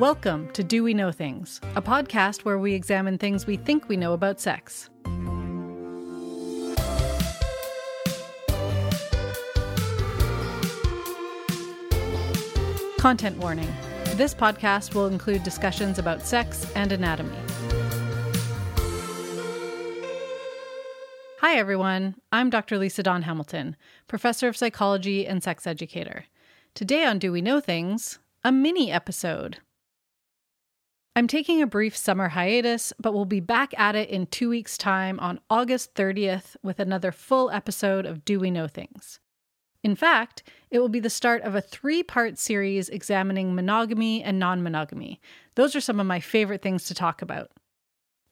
Welcome to Do We Know Things, a podcast where we examine things we think we know about sex. Content warning this podcast will include discussions about sex and anatomy. Hi, everyone. I'm Dr. Lisa Dawn Hamilton, professor of psychology and sex educator. Today on Do We Know Things, a mini episode. I'm taking a brief summer hiatus, but we'll be back at it in two weeks' time on August 30th with another full episode of Do We Know Things. In fact, it will be the start of a three part series examining monogamy and non monogamy. Those are some of my favorite things to talk about.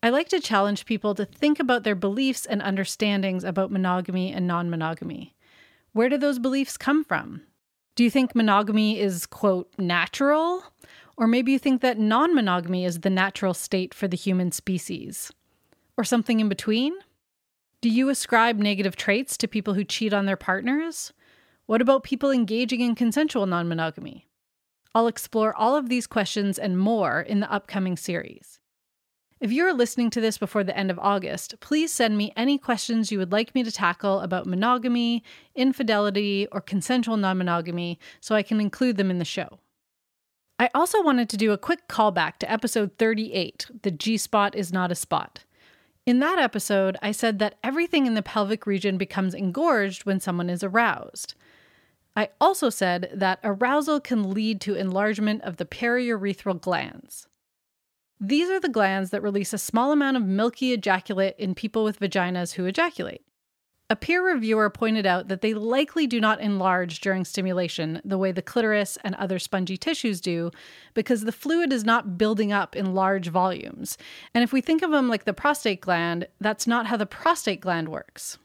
I like to challenge people to think about their beliefs and understandings about monogamy and non monogamy. Where do those beliefs come from? Do you think monogamy is, quote, natural? Or maybe you think that non monogamy is the natural state for the human species? Or something in between? Do you ascribe negative traits to people who cheat on their partners? What about people engaging in consensual non monogamy? I'll explore all of these questions and more in the upcoming series. If you're listening to this before the end of August, please send me any questions you would like me to tackle about monogamy, infidelity, or consensual non monogamy so I can include them in the show. I also wanted to do a quick callback to episode 38 The G spot is not a spot. In that episode, I said that everything in the pelvic region becomes engorged when someone is aroused. I also said that arousal can lead to enlargement of the periurethral glands. These are the glands that release a small amount of milky ejaculate in people with vaginas who ejaculate. A peer reviewer pointed out that they likely do not enlarge during stimulation the way the clitoris and other spongy tissues do because the fluid is not building up in large volumes. And if we think of them like the prostate gland, that's not how the prostate gland works.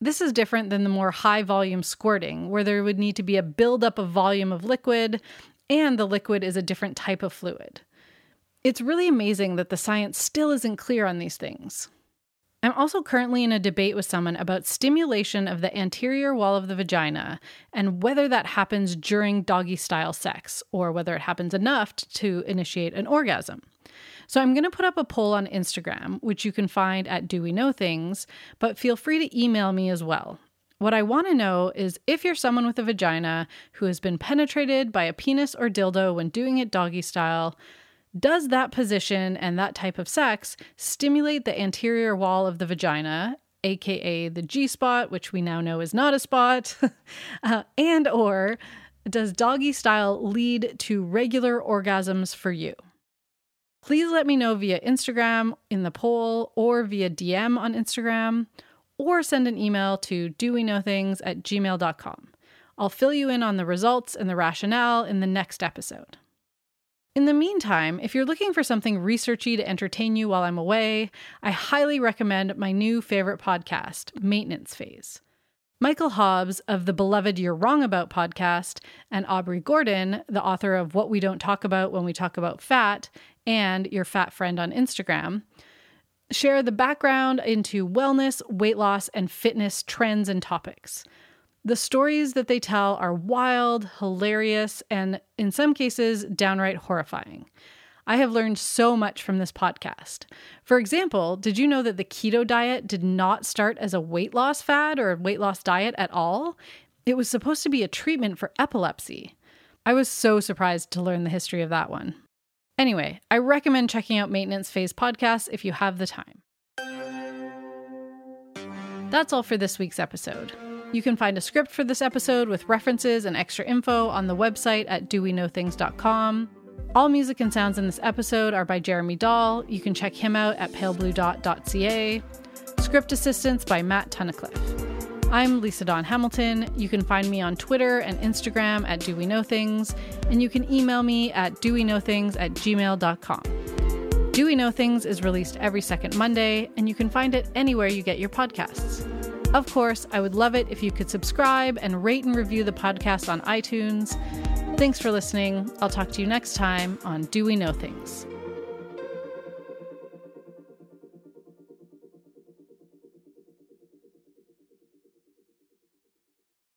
This is different than the more high volume squirting, where there would need to be a buildup of volume of liquid, and the liquid is a different type of fluid. It's really amazing that the science still isn't clear on these things. I'm also currently in a debate with someone about stimulation of the anterior wall of the vagina and whether that happens during doggy style sex or whether it happens enough to initiate an orgasm. So I'm going to put up a poll on Instagram, which you can find at Do We Know Things, but feel free to email me as well. What I want to know is if you're someone with a vagina who has been penetrated by a penis or dildo when doing it doggy style, does that position and that type of sex stimulate the anterior wall of the vagina, aka the G spot, which we now know is not a spot, uh, and or does doggy style lead to regular orgasms for you? Please let me know via Instagram in the poll or via DM on Instagram or send an email to doweknowthings at gmail.com. I'll fill you in on the results and the rationale in the next episode. In the meantime, if you're looking for something researchy to entertain you while I'm away, I highly recommend my new favorite podcast, Maintenance Phase. Michael Hobbs of the beloved You're Wrong About podcast, and Aubrey Gordon, the author of What We Don't Talk About When We Talk About Fat and Your Fat Friend on Instagram, share the background into wellness, weight loss, and fitness trends and topics. The stories that they tell are wild, hilarious, and in some cases, downright horrifying. I have learned so much from this podcast. For example, did you know that the keto diet did not start as a weight loss fad or a weight loss diet at all? It was supposed to be a treatment for epilepsy. I was so surprised to learn the history of that one. Anyway, I recommend checking out Maintenance Phase podcast if you have the time. That's all for this week's episode. You can find a script for this episode with references and extra info on the website at doweknowthings.com. All music and sounds in this episode are by Jeremy Dahl. You can check him out at paleblue.ca. Script assistance by Matt Tunnicliffe. I'm Lisa Dawn Hamilton. You can find me on Twitter and Instagram at Do We Know Things, and you can email me at doweknowthings at gmail.com. Do We Know Things is released every second Monday, and you can find it anywhere you get your podcasts. Of course, I would love it if you could subscribe and rate and review the podcast on iTunes. Thanks for listening. I'll talk to you next time on Do We Know Things.